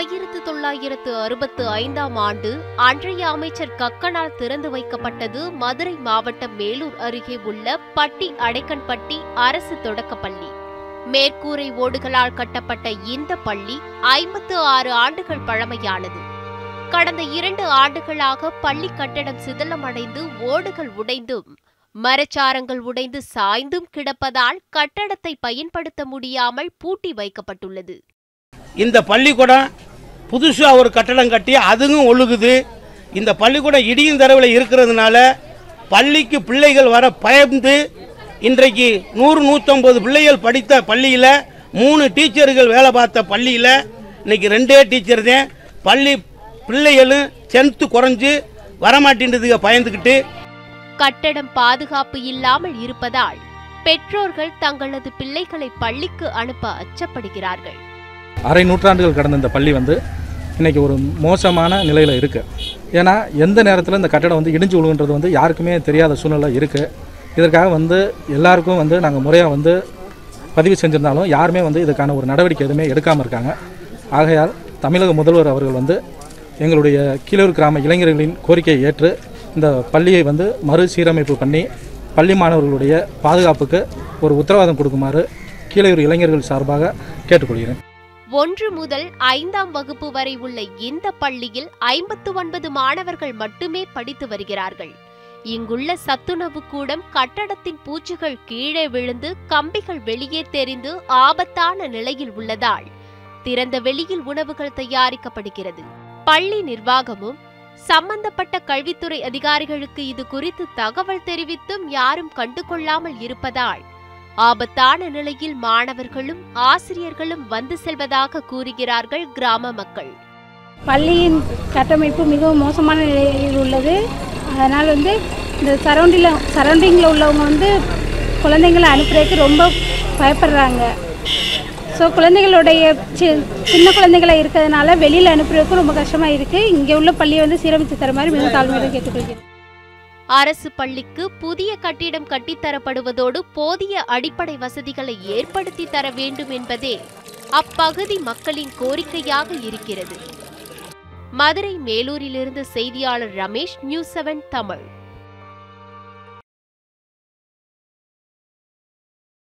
தொள்ளாயிரத்து அறுபத்து ஐந்தாம் ஆண்டு அன்றைய அமைச்சர் கக்கனால் திறந்து வைக்கப்பட்டது மதுரை மாவட்டம் மேலூர் அருகே உள்ள பட்டி அடைக்கன்பட்டி அரசு தொடக்கப்பள்ளி. மேற்கூரை ஓடுகளால் கட்டப்பட்ட இந்த பள்ளி ஐம்பத்து ஆறு ஆண்டுகள் பழமையானது. கடந்த இரண்டு ஆண்டுகளாக பள்ளி கட்டடம் சிதலமடைந்து ஓடுகள் உடைந்தும் மரச்சாரங்கள் உடைந்து சாய்ந்தும் கிடப்பதால் கட்டடத்தை பயன்படுத்த முடியாமல் பூட்டி வைக்கப்பட்டுள்ளது. இந்த பள்ளிக்கூடம் புதுசாக ஒரு கட்டடம் கட்டி அதுவும் ஒழுகுது. இந்த பள்ளிக்கூடம் இடியும் தரவில் இருக்கிறதுனால பள்ளிக்கு பிள்ளைகள் வர பயந்து இன்றைக்கு நூறு நூற்றம்பது பிள்ளைகள் படித்த பள்ளியில் மூணு டீச்சர்கள் வேலை பார்த்த பள்ளியில் இன்றைக்கி ரெண்டே டீச்சர் தான். பள்ளி பிள்ளைகளும் சென்த்து குறைஞ்சு வரமாட்டேன்றதுக்கு பயந்துக்கிட்டு கட்டடம் பாதுகாப்பு இல்லாமல் இருப்பதால் பெற்றோர்கள் தங்களது பிள்ளைகளை பள்ளிக்கு அனுப்ப அச்சப்படுகிறார்கள். அரை நூற்றாண்டுகள் கடந்த இந்த பள்ளி வந்து இன்றைக்கி ஒரு மோசமான நிலையில் இருக்குது ஏன்னா எந்த நேரத்தில் இந்த கட்டடம் வந்து இடிஞ்சு விழுகுன்றது வந்து யாருக்குமே தெரியாத சூழ்நிலை இருக்குது இதற்காக வந்து எல்லாருக்கும் வந்து நாங்கள் முறையாக வந்து பதிவு செஞ்சுருந்தாலும் யாருமே வந்து இதுக்கான ஒரு நடவடிக்கை எதுவுமே எடுக்காமல் இருக்காங்க. ஆகையால் தமிழக முதல்வர் அவர்கள் வந்து எங்களுடைய கீழூர் கிராம இளைஞர்களின் கோரிக்கையை ஏற்று இந்த பள்ளியை வந்து மறுசீரமைப்பு பண்ணி பள்ளி மாணவர்களுடைய பாதுகாப்புக்கு ஒரு உத்தரவாதம் கொடுக்குமாறு கீழையூர் இளைஞர்கள் சார்பாக கேட்டுக்கொள்கிறேன். ஒன்று முதல் ஐந்தாம் வகுப்பு வரை உள்ள இந்த பள்ளியில் ஐம்பத்து ஒன்பது மாணவர்கள் மட்டுமே படித்து வருகிறார்கள். இங்குள்ள சத்துணவு கூடம் கட்டடத்தின் பூச்சிகள் கீழே விழுந்து கம்பிகள் வெளியே தெரிந்து ஆபத்தான நிலையில் உள்ளதால் திறந்த வெளியில் உணவுகள் தயாரிக்கப்படுகிறது. பள்ளி நிர்வாகமும் சம்பந்தப்பட்ட கல்வித்துறை அதிகாரிகளுக்கு இது குறித்து தகவல் தெரிவித்தும் யாரும் கண்டுகொள்ளாமல் இருப்பதால் ஆபத்தான நிலையில் மாணவர்களும் ஆசிரியர்களும் வந்து செல்வதாக கூறுகிறார்கள் கிராம மக்கள். பள்ளியின் கட்டமைப்பு மிகவும் மோசமான நிலையில் உள்ளது. அதனால் வந்து இந்த சரௌண்டிங்கில் சரௌண்டிங்கில் உள்ளவங்க வந்து குழந்தைங்களை அனுப்புறதுக்கு ரொம்ப பயப்படுறாங்க. ஸோ குழந்தைகளுடைய சி சின்ன குழந்தைகளை இருக்கிறதுனால வெளியில் அனுப்புறதுக்கும் ரொம்ப கஷ்டமாக இருக்குது இங்கே உள்ள பள்ளியை வந்து சீரமைத்து தர மாதிரி மிகவும் தாழ்மையுடன் கேட்டுக்கொள்கிறேன். அரசு பள்ளிக்கு புதிய கட்டிடம் கட்டித்தரப்படுவதோடு போதிய அடிப்படை வசதிகளை ஏற்படுத்தி தர வேண்டும் என்பதே அப்பகுதி மக்களின் கோரிக்கையாக இருக்கிறது. மதுரை மேலூரிலிருந்து செய்தியாளர் ரமேஷ் நியூஸ் செவன் தமிழ்.